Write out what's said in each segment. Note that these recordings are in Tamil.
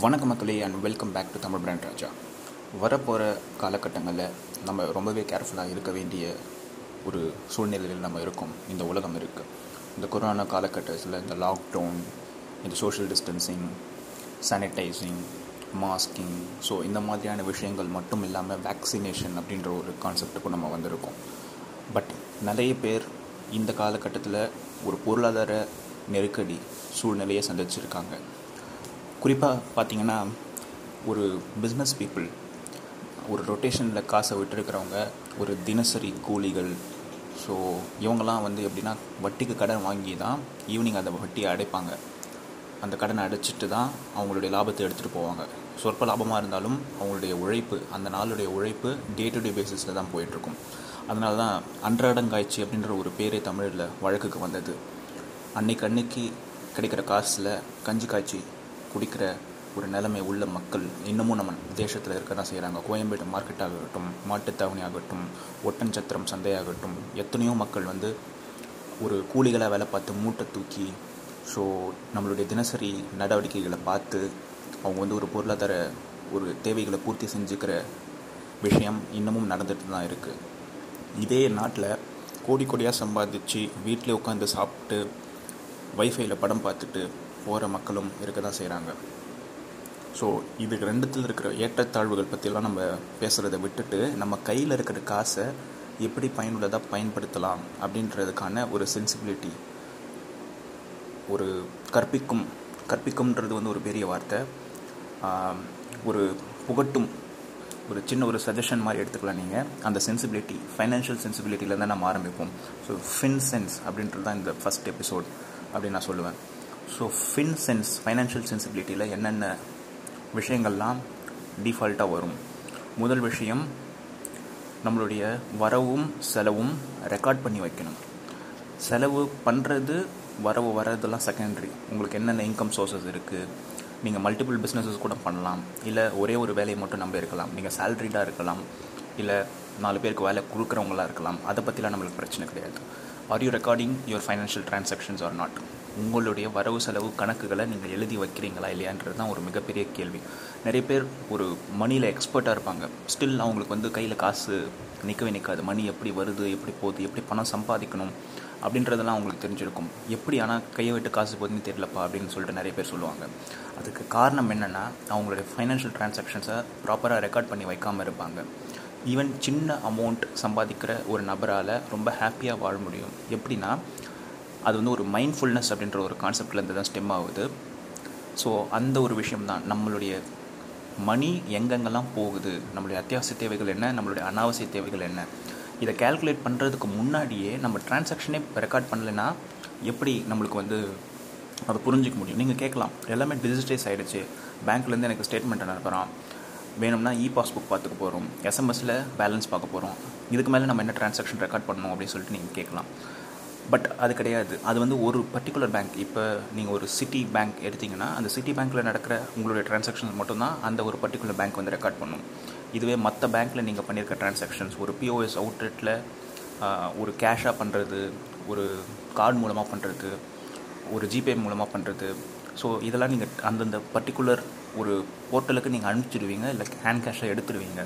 வணக்க மக்களே and welcome back to Tamil brand Raja வரப்போகிற காலகட்டங்களில் நம்ம ரொம்பவே கேர்ஃபுல்லாக இருக்க வேண்டிய ஒரு சூழ்நிலையில் நம்ம இருக்கோம். இந்த உலகம் இருக்குது இந்த கொரோனா காலகட்டத்தில் இந்த லாக்டவுன் இந்த social distancing sanitising masking so இந்த மாதிரியான விஷயங்கள் மட்டும் இல்லாமல் வேக்சினேஷன் அப்படின்ற ஒரு கான்செப்டுக்கும் நம்ம வந்திருக்கோம். பட் நிறைய பேர் இந்த காலகட்டத்தில் ஒரு பொருளாதார நெருக்கடி சூழ்நிலையை சந்திச்சிருக்காங்க. குறிப்பாக பார்த்தீங்கன்னா ஒரு பிஸ்னஸ் பீப்புள் ஒரு ரொட்டேஷனில் காசை விட்டுருக்கிறவங்க ஒரு தினசரி கூலிகள். ஸோ இவங்கெல்லாம் வந்து எப்படின்னா வட்டிக்கு கடன் வாங்கி தான் ஈவினிங் அந்த வட்டியை அடைப்பாங்க. அந்த கடனை அடைச்சிட்டு தான் அவங்களுடைய லாபத்தை எடுத்துகிட்டு போவாங்க. சொற்ப லாபமாக இருந்தாலும் அவங்களுடைய உழைப்பு அந்த நாளுடைய உழைப்பு டே டு டே பேசிஸில் தான் போயிட்டுருக்கும். அதனால தான் அன்றாடங்காய்ச்சி அப்படின்ற ஒரு பேரே தமிழில் வழக்குக்கு வந்தது. அன்னைக்கு அன்னைக்கு கிடைக்கிற காசில் கஞ்சி காய்ச்சி குடிக்கிற ஒரு நிலைமை உள்ள மக்கள் இன்னமும் நம்ம தேசத்தில் இருக்க தான் செய்கிறாங்க கோயம்பேடு மார்க்கெட் ஆகட்டும் மாட்டுத்தாவணி ஆகட்டும் ஒட்டன்சத்திரம் சந்தையாகட்டும் எத்தனையோ மக்கள் வந்து ஒரு கூலிகளாக வேலை பார்த்து மூட்டை தூக்கி ஸோ நம்மளுடைய தினசரி நடவடிக்கைகளை பார்த்து அவங்க வந்து ஒரு பொருளாதார ஒரு தேவைகளை பூர்த்தி செஞ்சுக்கிற விஷயம் இன்னமும் நடந்துட்டு தான் இருக்குது இதே நாட்டில் கோடி கோடியாக சம்பாதிச்சு வீட்டிலே உட்காந்து சாப்பிட்டு வைஃபைல படம் பார்த்துட்டு போகிற மக்களும் இருக்க தான் செய்கிறாங்க ஸோ இது ரெண்டுத்தில் இருக்கிற ஏற்றத்தாழ்வுகள் பற்றிலாம் நம்ம பேசுகிறத விட்டுட்டு நம்ம கையில் இருக்கிற காசை எப்படி பயனுள்ளதாக பயன்படுத்தலாம் அப்படின்றதுக்கான ஒரு சென்சிபிலிட்டி ஒரு கற்பிக்கும் கற்பிக்கும்ன்றது வந்து ஒரு பெரிய வார்த்தை. ஒரு புகட்டும் ஒரு சின்ன ஒரு சஜஷன் மாதிரி எடுத்துக்கலாம் நீங்கள் அந்த சென்சிபிலிட்டி ஃபைனான்ஷியல் சென்சிபிலிட்டியில் தான் நம்ம ஆரம்பிப்போம். ஸோ ஃபின் சென்ஸ் அப்படின்றது தான் இந்த ஃபஸ்ட் எபிசோட் அப்படின்னு நான் சொல்லுவேன். ஸோ ஃபின் சென்ஸ் ஃபைனான்ஷியல் சென்சிபிலிட்டியில் என்னென்ன விஷயங்கள்லாம் டிஃபால்ட்டாக வரும்? முதல் விஷயம் நம்மளுடைய வரவும் செலவும் ரெக்கார்ட் பண்ணி வைக்கணும். செலவு பண்ணுறது வரவு வர்றதெல்லாம் செகண்டரி உங்களுக்கு என்னென்ன இன்கம் சோர்சஸ் இருக்குது நீங்கள் மல்டிபிள் பிஸ்னஸஸ் கூட பண்ணலாம். இல்லை ஒரே ஒரு வேலையை மட்டும் நம்ம இருக்கலாம். நீங்கள் சேல்ரிடாக இருக்கலாம். இல்லை நாலு பேருக்கு வேலை கொடுக்குறவங்களா இருக்கலாம். அதை பற்றிலாம் நம்மளுக்கு பிரச்சனை கிடையாது. Are you recording your financial transactions or not உங்களுடைய வரவு செலவு கணக்குகளை நீங்கள் எழுதி வைக்கிறீங்களா இல்லையான்றது தான் ஒரு மிகப்பெரிய கேள்வி. நிறைய பேர் ஒரு மணியில் எக்ஸ்பர்ட்டாக இருப்பாங்க. ஸ்டில் அவங்களுக்கு வந்து கையில் காசு நிற்கவே நிற்காது மணி எப்படி வருது எப்படி போகுது எப்படி பணம் சம்பாதிக்கணும் அப்படின்றதெல்லாம் அவங்களுக்கு தெரிஞ்சிருக்கும். எப்படி ஆனால் கையை விட்டு காசு போகுதுன்னு தெரியலப்பா அப்படின்னு சொல்லிட்டு நிறைய பேர் சொல்லுவாங்க. அதுக்கு காரணம் என்னென்னா அவங்களுடைய ஃபைனான்ஷியல் டிரான்சாக்ஷன்ஸை ப்ராப்பராக ரெக்கார்ட் பண்ணி வைக்காமல் இருப்பாங்க. ஈவன் சின்ன அமௌண்ட் சம்பாதிக்கிற ஒரு நபரால் ரொம்ப ஹாப்பியாக வாழ முடியும். எப்படின்னா அது வந்து ஒரு மைண்ட்ஃபுல்னஸ் அப்படின்ற ஒரு கான்செப்ட்லேருந்து தான் ஸ்டெம் ஆகுது. ஸோ அந்த ஒரு விஷயம் தான் நம்மளுடைய மணி எங்கெங்கெல்லாம் போகுது? நம்மளுடைய அத்தியாவசிய தேவைகள் என்ன? நம்மளுடைய அனாவசிய தேவைகள் என்ன? இதை கேல்குலேட் பண்ணுறதுக்கு முன்னாடியே நம்ம டிரான்சாக்ஷனே ரெக்கார்ட் பண்ணலைன்னா எப்படி நம்மளுக்கு வந்து அதை புரிஞ்சிக்க முடியும்? நீங்கள் கேட்கலாம். எல்லாமே டிஜிட்டலைஸ் ஆகிடுச்சு பேங்க்லேருந்து எனக்கு ஸ்டேட்மெண்ட் அனுப்புகிறான் வேணும்னா இ பாஸ்புக் பார்த்துக்க போகிறோம் எஸ்எம்எஸில் பேலன்ஸ் பார்க்க போகிறோம் இதுக்கு மேலே நம்ம என்ன டிரான்சாக்ஷன் ரெக்கார்ட் பண்ணணும் அப்படின்னு சொல்லிட்டு நீங்கள் கேட்கலாம். பட் அது கிடையாது. அது வந்து ஒரு பர்டிகுலர் பேங்க் இப்போ நீங்கள் ஒரு சிட்டி பேங்க் எடுத்திங்கன்னா அந்த சிட்டி பேங்க்கில் நடக்கிற உங்களுடைய டிரான்சாக்ஷன்ஸ் மட்டும்தான் அந்த ஒரு பர்டிகுலர் பேங்க் வந்து ரெக்கார்ட் பண்ணும். இதுவே மற்ற பேங்க்கில் நீங்கள் பண்ணியிருக்க டிரான்சாக்ஷன்ஸ் ஒரு பிஓஎஸ் அவுட்லெட்டில் ஒரு கேஷாக பண்ணுறது ஒரு கார்டு மூலமாக பண்ணுறது ஒரு ஜிபே மூலமாக பண்ணுறது ஸோ இதெல்லாம் நீங்கள் அந்தந்த பர்டிகுலர் ஒரு போர்ட்டலுக்கு நீங்கள் அனுப்பிச்சிடுவீங்க இல்லை ஹேண்ட் கேஷாக எடுத்துடுவீங்க.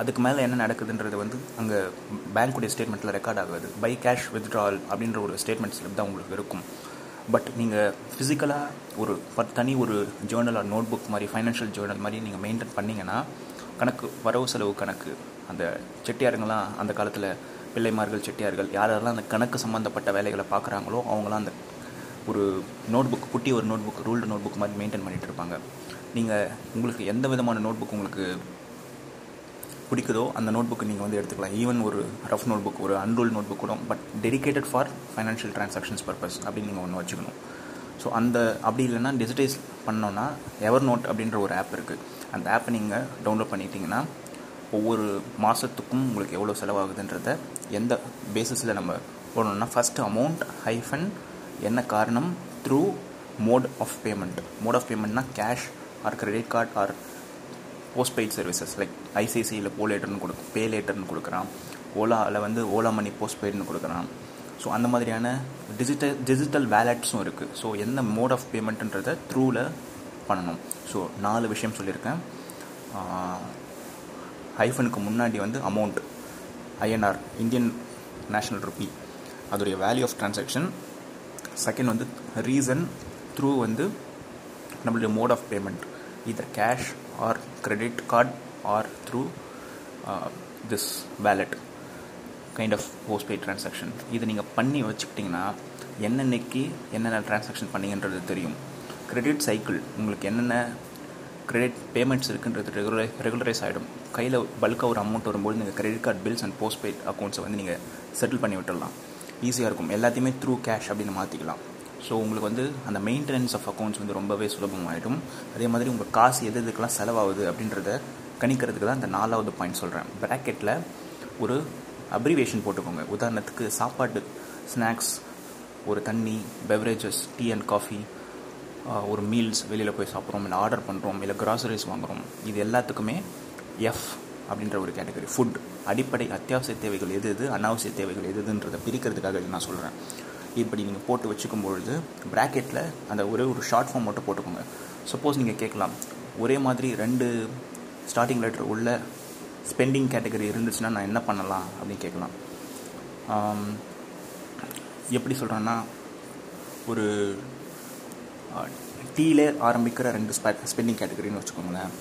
அதுக்கு மேலே என்ன நடக்குதுன்றது வந்து அங்கே பேங்க்குடைய ஸ்டேட்மெண்ட்டில் ரெக்கார்ட் ஆகாது. பை கேஷ் வித்ட்ரால் அப்படின்ற ஒரு ஸ்டேட்மெண்ட் ஸ்லிப் தான் உங்களுக்கு இருக்கும். பட் நீங்கள் ஃபிசிக்கலாக ஒரு தனி ஒரு ஜேர்னல் ஆர் நோட் புக் மாதிரி ஃபைனான்ஷியல் ஜேர்னல் மாதிரி நீங்கள் மெயின்டைன் பண்ணிங்கன்னா கணக்கு வரவு செலவு கணக்கு அந்த செட்டியாருங்களாம் அந்த காலத்தில் பிள்ளைமார்கள் செட்டியார்கள் யாரெல்லாம் அந்த கணக்கு சம்மந்தப்பட்ட வேலைகளை பார்க்குறாங்களோ அவங்களாம் அந்த ஒரு நோட் புக் குட்டி ஒரு notebook ruled notebook மாதிரி மெயின்டைன் பண்ணிகிட்டு இருப்பாங்க. நீங்கள் உங்களுக்கு எந்த விதமான நோட் புக் உங்களுக்கு பிடிக்குதோ அந்த நோட் புக்கு நீங்கள் வந்து எடுத்துக்கலாம். ஈவன் ஒரு ரஃப் நோட் புக் ஒரு அன்ரூல் நோட் புக் கூட but dedicated for financial transactions purpose அப்படின்னு நீங்கள் ஒன்று வச்சுக்கணும். ஸோ அந்த அப்படி இல்லைன்னா டிஜிட்டைஸ் பண்ணோன்னா எவர் நோட் அப்படின்ற ஒரு ஆப் இருக்குது அந்த ஆப்பை நீங்கள் டவுன்லோட் பண்ணிட்டீங்கன்னா ஒவ்வொரு மாதத்துக்கும் உங்களுக்கு எவ்வளோ செலவாகுதுன்றத எந்த பேசிஸில் நம்ம போடணும்னா ஃபஸ்ட்டு அமௌண்ட் ஹைஃபன் என்ன காரணம்? Through mode of payment mode of பேமெண்ட்னா cash or credit card or postpaid services like ஐசிஐசியில் போ லேட்டர்னு கொடு பே லேட்டர்னு கொடுக்குறான் ஓலாவில் வந்து ஓலா மணி போஸ்ட்பெய்டுன்னு கொடுக்குறான் ஸோ அந்த மாதிரியான டிஜிட்டல் டிஜிட்டல் வேலட்ஸும் இருக்குது ஸோ எந்த மோட் ஆஃப் பேமெண்ட்டுன்றதை த்ரூவில் பண்ணணும். ஸோ நாலு விஷயம் சொல்லியிருக்கேன். ஹைஃபனுக்கு முன்னாடி வந்து amount INR Indian national rupee அதோடைய வேல்யூ ஆஃப் டிரான்சாக்ஷன் செகண்ட் வந்து ரீசன் த்ரூ வந்து நம்மளுடைய mode of payment either cash or credit card or through this wallet kind of postpaid transaction இதை நீங்கள் பண்ணி வச்சுக்கிட்டிங்கன்னா என்னென்னைக்கு என்னென்ன ட்ரான்சாக்ஷன் பண்ணீங்கன்றது தெரியும். கிரெடிட் சைக்கிள் உங்களுக்கு என்னென்ன கிரெடிட் பேமெண்ட்ஸ் இருக்குன்றது ரெகுலரை ரெகுலரைஸ் ஆகிடும் கையில் பல்காக ஒரு அமௌண்ட் வரும்போது நீங்கள் credit card bills and postpaid அக்கௌண்ட்ஸை வந்து நீங்கள் செட்டில் பண்ணி விட்டுடலாம் ஈஸியாக இருக்கும். எல்லாத்தையுமே த்ரூ கேஷ் அப்படின்னு மாற்றிக்கலாம் ஸோ உங்களுக்கு வந்து அந்த மெயின்டெனன்ஸ் ஆஃப் அக்கௌண்ட்ஸ் வந்து ரொம்பவே சுலபமாகிடும் அதே மாதிரி உங்கள் காசு எது எதுக்கெல்லாம் செலவாகுது அப்படின்றத கணிக்கிறதுக்கு தான் இந்த நாலாவது பாயிண்ட் சொல்கிறேன் ப்ராக்கெட்டில் ஒரு அப்ரிவேஷன் போட்டுக்கோங்க. உதாரணத்துக்கு சாப்பாடு ஸ்நாக்ஸ் ஒரு தண்ணி பெவரேஜஸ் டீ அண்ட் காஃபி ஒரு மீல்ஸ் வெளியில் போய் சாப்பிட்றோம் இல்லை ஆர்டர் பண்ணுறோம் இல்லை கிராசரிஸ் வாங்குகிறோம் இது எல்லாத்துக்குமே எஃப் அப்படின்ற ஒரு கேட்டகரி ஃபுட் அடிப்படை அத்தியாவசிய தேவைகள் எது எது அனாவசிய தேவைகள் எது எதுன்றதை பிரிக்கிறதுக்காக இது நான் சொல்கிறேன் இப்படி நீங்கள் போட்டு வச்சுக்கும் பொழுது ப்ராக்கெட்டில் அந்த ஒரே ஒரு ஷார்ட் ஃபார்ம் மட்டும் போட்டுக்கோங்க. சப்போஸ் நீங்கள் கேட்கலாம் ஒரே மாதிரி ரெண்டு ஸ்டார்டிங் லெட்டர் உள்ள ஸ்பெண்டிங் கேட்டகரி இருந்துச்சுன்னா நான் என்ன பண்ணலாம் அப்படின்னு கேட்கலாம். எப்படி சொல்கிறேன்னா ஒரு டீல ஆரம்பிக்கிற ரெண்டு ஸ்பெண்டிங் கேட்டகரின்னு வச்சுக்கோங்களேன்.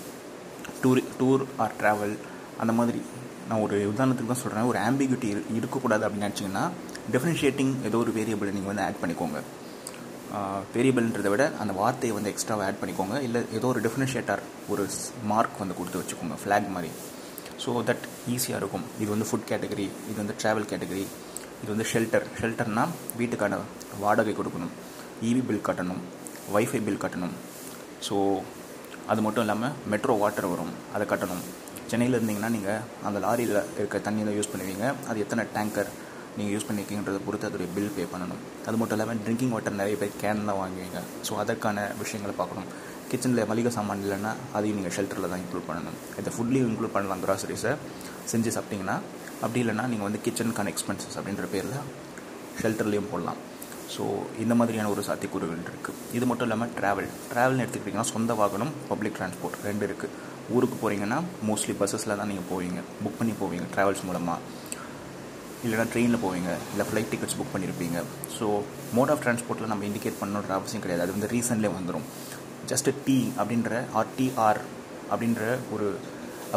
டூர் டூர் ஆர் ட்ராவல் அந்த மாதிரி. நான் ஒரு உதாரணத்துக்கு தான் சொல்கிறேன் ஒரு ஆம்பிகியூட்டி இருக்கக்கூடாது அப்படின்னு நினச்சிங்கன்னா டிஃப்ரென்ஷியேட்டிங் ஏதோ ஒரு வேரியபிளை நீங்கள் வந்து ஆட் பண்ணிக்கோங்க. வேரியபிள்ன்றதை விட அந்த வார்த்தையை வந்து எக்ஸ்ட்ராவாக ஆட் பண்ணிக்கோங்க. இல்லை ஏதோ ஒரு டிஃப்ரென்ஷியேட்டர் ஒரு மார்க் வந்து கொடுத்து வச்சுக்கோங்க ஃப்ளாக் மாதிரி. ஸோ தட் ஈஸியாக இருக்கும். இது வந்து ஃபுட் கேட்டகரி இது வந்து ட்ராவல் கேட்டகரி இது வந்து ஷெல்டர் ஷெல்டர்னால் வீட்டுக்கான வாடகை கொடுக்கணும் இவி பில் கட்டணும் வைஃபை பில் கட்டணும். ஸோ அது மட்டும் இல்லாமல் மெட்ரோ வாட்டர் வரும் அதை கட்டணும். சென்னையில் இருந்தீங்கன்னா நீங்கள் அந்த லாரியில் இருக்க தண்ணியை தான் யூஸ் பண்ணுவீங்க. அது எத்தனை டேங்கர் நீங்கள் யூஸ் பண்ணியிருக்கீங்கன்றதை பொறுத்து அதோடைய பில் பே பண்ணணும். அது மட்டும் இல்லாமல் ட்ரிங்கிங் வாட்டர் நிறைய பேர் கேன் தான் வாங்குவீங்க. ஸோ அதற்கான விஷயங்களை பார்க்கணும். கிச்சனில் மளிகை சாமான் இல்லைன்னா அதையும் நீங்கள் ஷெல்டரில் தான் இன்க்ளூட் பண்ணணும். இந்த ஃபுட்லேயும் இன்க்ளூட் பண்ணலாம் கிராசரிஸை செஞ்சு சாப்பிட்டிங்கன்னா அப்படி இல்லைன்னா நீங்கள் வந்து கிச்சனுக்கான எக்ஸ்பென்சஸ் அப்படின்ற பேரில் ஷெல்டர்லேயும் போடலாம். ஸோ இந்த மாதிரியான ஒரு சாத்தியக்கூறுகள் இருக்குது இது மட்டும் இல்லாமல் ட்ராவல் ட்ராவல்னு எடுத்துக்கிட்டிங்கன்னா சொந்த வாகனம் பப்ளிக் டிரான்ஸ்போர்ட் ரெண்டு இருக்குது ஊருக்கு போகிறீங்கன்னா மோஸ்ட்லி பஸ்ஸஸில் தான் நீங்கள் போவீங்க. புக் பண்ணி போவீங்க ட்ராவல்ஸ் மூலமாக இல்லைனா ட்ரெயினில் போவீங்க இல்லை ஃப்ளைட் டிக்கெட்ஸ் புக் பண்ணியிருப்பீங்க. ஸோ மோட் ஆஃப் டிரான்ஸ்போர்ட்டில் நம்ம இண்டிகேட் பண்ணணுன்ற அவசியம் கிடையாது. அது வந்து ரீசன்லேயே வந்துடும் ஜஸ்ட் டி அப்படின்ற ஆர்டிஆர் அப்படின்ற ஒரு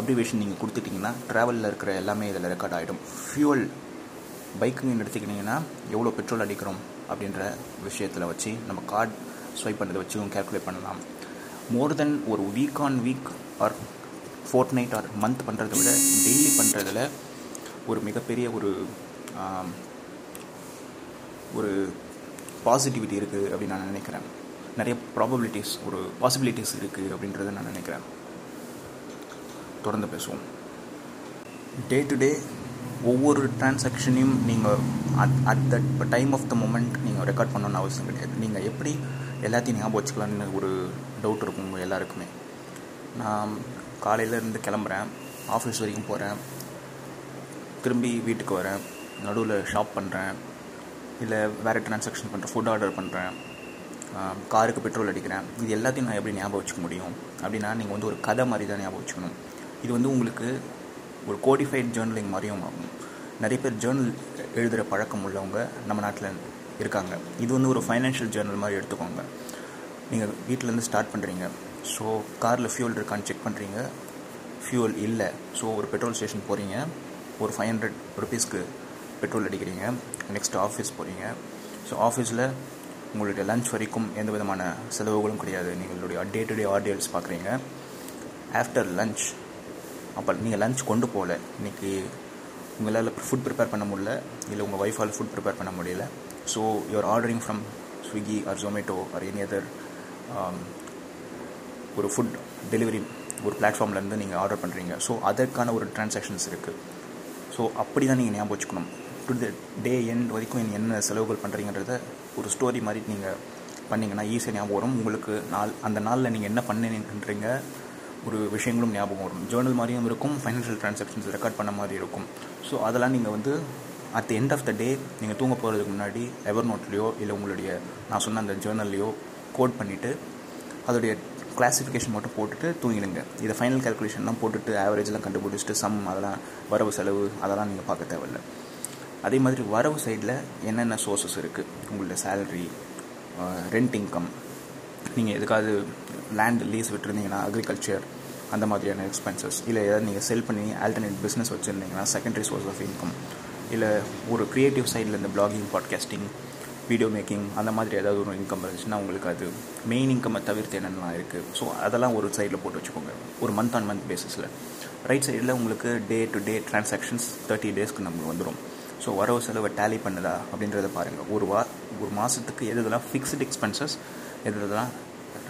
அப்ரிவேஷன் நீங்கள் கொடுத்துட்டிங்கன்னா ட்ராவலில் இருக்கிற எல்லாமே இதில் ரெக்கார்ட் ஆகிடும் ஃபியூவல் பைக்குன்னு எடுத்துக்கிட்டிங்கன்னா எவ்வளோ பெட்ரோல் அடிக்கிறோம் அப்படின்ற விஷயத்தில் வச்சு நம்ம கார்டு ஸ்வைப் பண்ணுறதை வச்சும் கேல்குலேட் பண்ணலாம். மோர் தென் ஒரு week on week or fortnight or month பண்ணுறத விட டெய்லி பண்ணுறதுல ஒரு மிகப்பெரிய ஒரு ஒரு பாசிட்டிவிட்டி இருக்குது அப்படின்னு நான் நினைக்கிறேன். நிறைய ப்ராபபிலிட்டிஸ் ஒரு பாசிபிலிட்டிஸ் இருக்குது அப்படின்றத நான் நினைக்கிறேன். தொடர்ந்து பேசுவோம். டே டு டே ஒவ்வொரு டிரான்சாக்ஷனையும் நீங்கள் at at that time of the moment நீங்கள் ரெக்கார்ட் பண்ணணும்னு அவசியம் கிடையாது. நீங்கள் எப்படி எல்லாத்தையும் ஞாபகம் வச்சுக்கலான்னு ஒரு டவுட் இருக்கும் உங்கள் எல்லாருக்குமே. நான் காலையிலேருந்து கிளம்புறேன். ஆஃபீஸ் வரைக்கும் போகிறேன் திரும்பி வீட்டுக்கு வரேன். நடுவில் ஷாப் பண்ணுறேன் இல்லை வேறு டிரான்சாக்ஷன் பண்ணுறேன் ஃபுட் ஆர்டர் பண்ணுறேன் காருக்கு பெட்ரோல் அடிக்கிறேன். இது எல்லாத்தையும் நான் எப்படி ஞாபகம் வச்சுக்க முடியும்? அப்படின்னா நீங்கள் வந்து ஒரு கதை மாதிரி தான் ஞாபகம் வச்சுக்கணும். இது வந்து உங்களுக்கு ஒரு கோடிஃபைட் ஜேர்னலிங் மாதிரியும் ஆகும். நிறைய பேர் ஜேர்னல் எழுதுகிற பழக்கம் உள்ளவங்க நம்ம நாட்டில் இருக்காங்க. இது வந்து ஒரு ஃபைனான்ஷியல் ஜேர்னல் மாதிரி எடுத்துக்கோங்க. நீங்கள் வீட்டிலேருந்து ஸ்டார்ட் பண்ணுறீங்க ஸோ காரில் ஃபியூல் இருக்கான்னு செக் பண்ணுறீங்க ஃபியூல் இல்லை. ஸோ ஒரு பெட்ரோல் ஸ்டேஷன் போகிறீங்க ஒரு ஃபைவ் ஹண்ட்ரட் ருபீஸ்க்கு பெட்ரோல் அடிக்கிறீங்க. நெக்ஸ்ட் ஆஃபீஸ் போகிறீங்க ஸோ ஆஃபீஸில் உங்களுடைய லஞ்ச் வரைக்கும் எந்த விதமான செலவுகளும் கிடையாது. நீங்களுடைய டே டு டே ஆர்டியல்ஸ் பார்க்குறீங்க ஆஃப்டர் லஞ்ச் அப்போ நீங்கள் லஞ்ச் கொண்டு போகல. இன்றைக்கி உங்களால் ஃபுட் ப்ரிப்பேர் பண்ண முடியல. இல்லை உங்கள் ஒய்ஃபால் ஃபுட் ப்ரிப்பேர் பண்ண முடியல. So your ordering from Swiggy or Zomato or any other ஒரு ஃபுட் டெலிவரி ஒரு பிளாட்ஃபார்ம்லேருந்து நீங்கள் ஆர்டர் பண்ணுறீங்க ஸோ அதற்கான ஒரு டிரான்சாக்ஷன்ஸ் இருக்குது ஸோ அப்படி தான் நீங்கள் ஞாபகம் வச்சுக்கணும். டு த டே எண்ட் வரைக்கும் நீங்கள் என்ன செலவுகள் பண்ணுறீங்கன்றத ஒரு ஸ்டோரி மாதிரி நீங்கள் பண்ணிங்கன்னா ஈஸியாக ஞாபகம் வரும். உங்களுக்கு நாள் அந்த நாளில் நீங்கள் என்ன பண்ணுறீங்க ஒரு விஷயங்களும் ஞாபகம் வரும். ஜேர்னல் மாதிரியும் இருக்கும் ஃபைனான்ஷியல் ட்ரான்சாக்ஷன்ஸ் ரெக்கார்ட் பண்ண மாதிரி இருக்கும். ஸோ அதெல்லாம் நீங்கள் வந்து at the end of the day நீங்கள் தூங்க போகிறதுக்கு முன்னாடி எவர் நோட்லேயோ இல்லை உங்களுடைய நான் சொன்ன அந்த ஜேர்னல்லையோ கோட் பண்ணிவிட்டு அதோடைய கிளாஸிஃபிகேஷன் மட்டும் போட்டுட்டு தூங்கிடுங்க. இதை ஃபைனல் கேல்குலேஷன்லாம் போட்டுட்டு ஆவரேஜ்லாம் கண்டுபிடிச்சிட்டு சம் அதெல்லாம் வரவு செலவு அதெல்லாம் நீங்கள் பார்க்க தேவையில்ல. அதே மாதிரி வரவு சைடில் என்னென்ன சோர்சஸ் இருக்குது உங்களோட சேலரி ரெண்ட் இன்கம் நீங்கள் எதுக்காவது லேண்ட் லீஸ் விட்டுருந்தீங்கன்னா அக்ரிகல்ச்சர் அந்த மாதிரியான எக்ஸ்பென்சஸ் இல்லை ஏதாவது நீங்கள் செல் பண்ணி ஆல்டர்னேட் பிஸ்னஸ் வச்சுருந்தீங்கன்னா செகண்டரி சோர்ஸ் ஆஃப் இன்கம் இல்லை ஒரு க்ரியேட்டிவ் சைடில் இந்த பிளாகிங் பாட்காஸ்டிங் வீடியோ மேக்கிங் அந்த மாதிரி ஏதாவது ஒரு இன்கம் இருந்துச்சுன்னா உங்களுக்கு அது மெயின் இன்கம்மை தவிர்த்து என்னென்னலாம் இருக்குது ஸோ அதெல்லாம் ஒரு சைடில் போட்டு வச்சுக்கோங்க. ஒரு மந்த் ஆன் மந்த் பேசிஸில் ரைட் சைடில் உங்களுக்கு day to day transactions thirty டேஸ்க்கு நமக்கு வந்துடும் ஸோ வரவு செலவை டேலி பண்ணுதா அப்படின்றத பாருங்கள் ஒரு வா ஒரு மாதத்துக்கு எது இதெல்லாம் ஃபிக்ஸ்டு எக்ஸ்பென்சஸ் எது இதெல்லாம்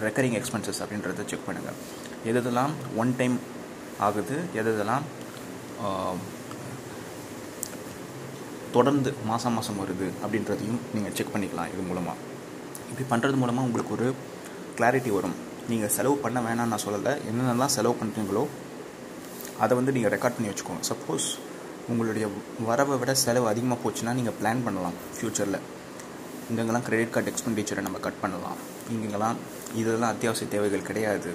ரெக்கரிங் எக்ஸ்பென்சஸ் அப்படின்றத செக் பண்ணுங்கள் எது இதெல்லாம் ஒன் டைம் ஆகுது எது இதெல்லாம் தொடர்ந்து மாதம் மாதம் வருது அப்படின்றதையும் நீங்கள் செக் பண்ணிக்கலாம் இது மூலமாக இப்படி பண்ணுறது மூலமாக உங்களுக்கு ஒரு கிளாரிட்டி வரும். நீங்கள் செலவு பண்ண வேணாம்னு நான் சொல்லலை. என்னென்னலாம் செலவு பண்ணுறீங்களோ அதை வந்து நீங்கள் ரெக்கார்ட் பண்ணி வச்சுக்கோங்க. சப்போஸ் உங்களுடைய வரவை விட செலவு அதிகமாக போச்சுன்னா நீங்கள் பிளான் பண்ணலாம் ஃப்யூச்சரில் இங்கெங்கெல்லாம் கிரெடிட் கார்டு எக்ஸ்பெண்டிச்சரை நம்ம கட் பண்ணலாம். இங்கெங்கெல்லாம் இதெல்லாம் அத்தியாவசிய தேவைகள் கிடையாது.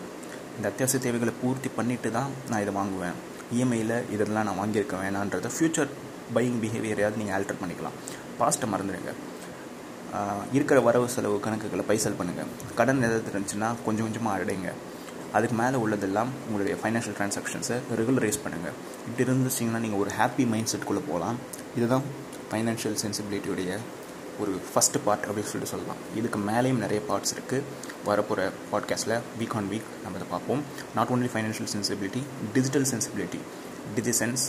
இந்த அத்தியாவசிய தேவைகளை பூர்த்தி பண்ணிட்டு தான் நான் இதை வாங்குவேன். இஎம்ஐயில் இதெல்லாம் நான் வாங்கியிருக்க வேணான்றதை ஃப்யூச்சர் பையிங் பிஹேவியரையாவது நீங்கள் ஆல்டர் பண்ணிக்கலாம். பாஸ்ட்டை மறந்துடுங்க. இருக்கிற வரவு செலவு கணக்குகளை பைசல் பண்ணுங்கள் கடன் எதாவது இருந்துச்சுன்னா கொஞ்சம் கொஞ்சமாக அடைங்க. அதுக்கு மேலே உள்ளதெல்லாம் உங்களுடைய ஃபைனான்ஷியல் ட்ரான்சாக்ஷன்ஸை ரெகுலரைஸ் பண்ணுங்கள் இப்படி இருந்துச்சிங்கன்னா நீங்கள் ஒரு ஹாப்பி மைண்ட் செட்குள்ளே போகலாம். இதுதான் ஃபைனான்ஷியல் சென்சிபிலிட்டியுடைய ஒரு ஃபஸ்ட்டு பார்ட் அப்படின்னு சொல்லிட்டு சொல்லலாம். இதுக்கு மேலேயும் நிறைய பார்ட்ஸ் இருக்குது வரப்போகிற பாட்காஸ்ட்டில் வீக் ஆன் வீக் நம்ம அதை பார்ப்போம். Not only financial sensibility digital sensibility digisense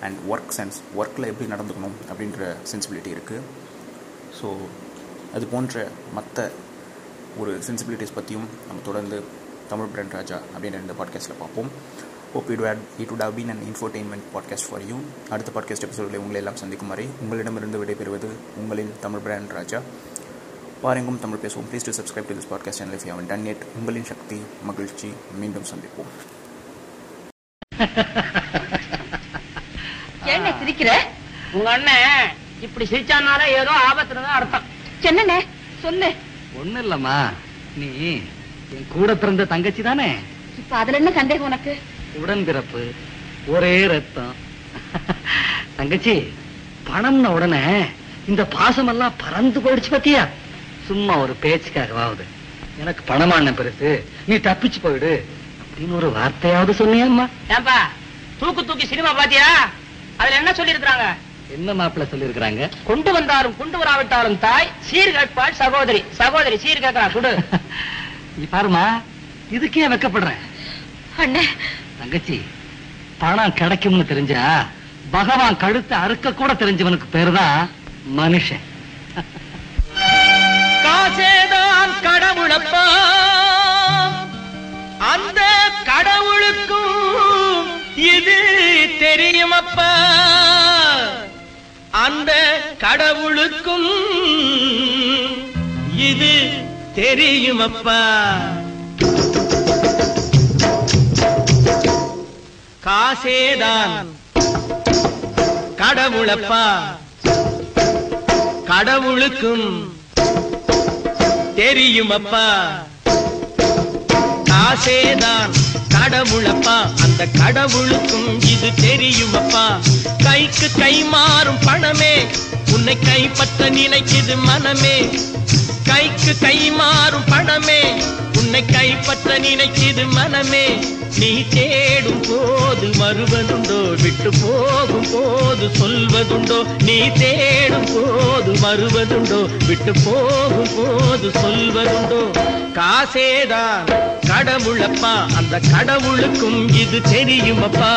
and work sense ஒர்க்கில் எப்படி நடந்துக்கணும் அப்படின்ற சென்சிபிலிட்டி இருக்குது ஸோ அது போன்ற மற்ற ஒரு சென்சிபிலிட்டிஸ் பற்றியும் நம்ம தொடர்ந்து தமிழ் பிராண்ட் ராஜா அப்படின்ற இந்த பாட்காஸ்ட்டில் பார்ப்போம். Hope it had it would have been and infotainment podcast for you அடுத்த பாட்காஸ்ட் எபிசோடில் உங்களை எல்லாம் சந்திக்கும் வரை உங்களிடமிருந்து விடைபெறுவது உங்களின் தமிழ் பிராண்ட் ராஜா. பாருங்கும் தமிழ் பேசுவோம். Please do subscribe to this podcast channel if you done net உங்களின் சக்தி மகிழ்ச்சி. மீண்டும் சந்திப்போம். சிரிக்கிற? உங்க அண்ணன் இப்படி சிரிச்சானால ஏதோ ஆபத்துலதான் அர்த்தம். என்னண்ணே? சொல்லு. ஒண்ணு இல்லம்மா. நீ என் கூட பிறந்த தங்கச்சி தானே? இப்ப அதுல என்ன சந்தேகம் உனக்கு? உடன் பிறப்பு ஒரே ரத்தம். தங்கச்சி பணம்ன உடனே இந்த பாசமெல்லாம் பறந்து போயிடுச்சு பத்தியா? சும்மா ஒரு பேச்சுக்காகவாவது. எனக்கு பணமான பெருசு நீ தப்பிச்சு போயிடு அப்படின்னு ஒரு வார்த்தையாவது சொன்னியம்மா. ஏன்பா தூக்கு தூக்கி சினிமா பாத்தியா? அதுல என்ன சொல்லி இருக்காங்க என்ன மாப்பிள்ள சொல்லியிருக்கிறாங்க? கொண்டு வந்தாலும் கொண்டு வராவிட்டாலும் தாய் சீர் கேட்பாள் சகோதரி. சகோதரி சீர் கேட்கறா சுடு. நீ பாருமா இதுக்கே வெக்கப்படுறேன். அண்ணே. தங்கச்சி பணம் கிடைக்கும்னு தெரிஞ்சா பகவான் கழுத்தை அறுக்க கூட தெரிஞ்சவனுக்கு பேருதான் மனுஷன். காசேதான் கடவுளப்பா. இது தெரியுமப்பா? அந்த கடவுளுக்கும் இது தெரியுமப்பா? காசேதான் கடவுளப்பா. கடவுளுக்கும் தெரியுமப்பா? காசேதான் கடவுளப்பா அந்த கடவுளுக்கும் இது தெரியுமப்பா. கைக்கு கை மாறும் பணமே உன்னை கைப்பற்ற நினைக்குது மனமே. கைக்கு கை மாறும் பணமே உன்னை கைப்பற்ற நினைக்குது மனமே. நீ தேடும் போது வருவதுண்டோ விட்டு போகும் போது சொல்வதுண்டோ? நீ தேடும் போது வருவதுண்டோ விட்டு போகும் போது சொல்வதுண்டோ? காசேதான் கடவுளப்பா. அந்த கடவுளுக்கும் இது தெரியுமப்பா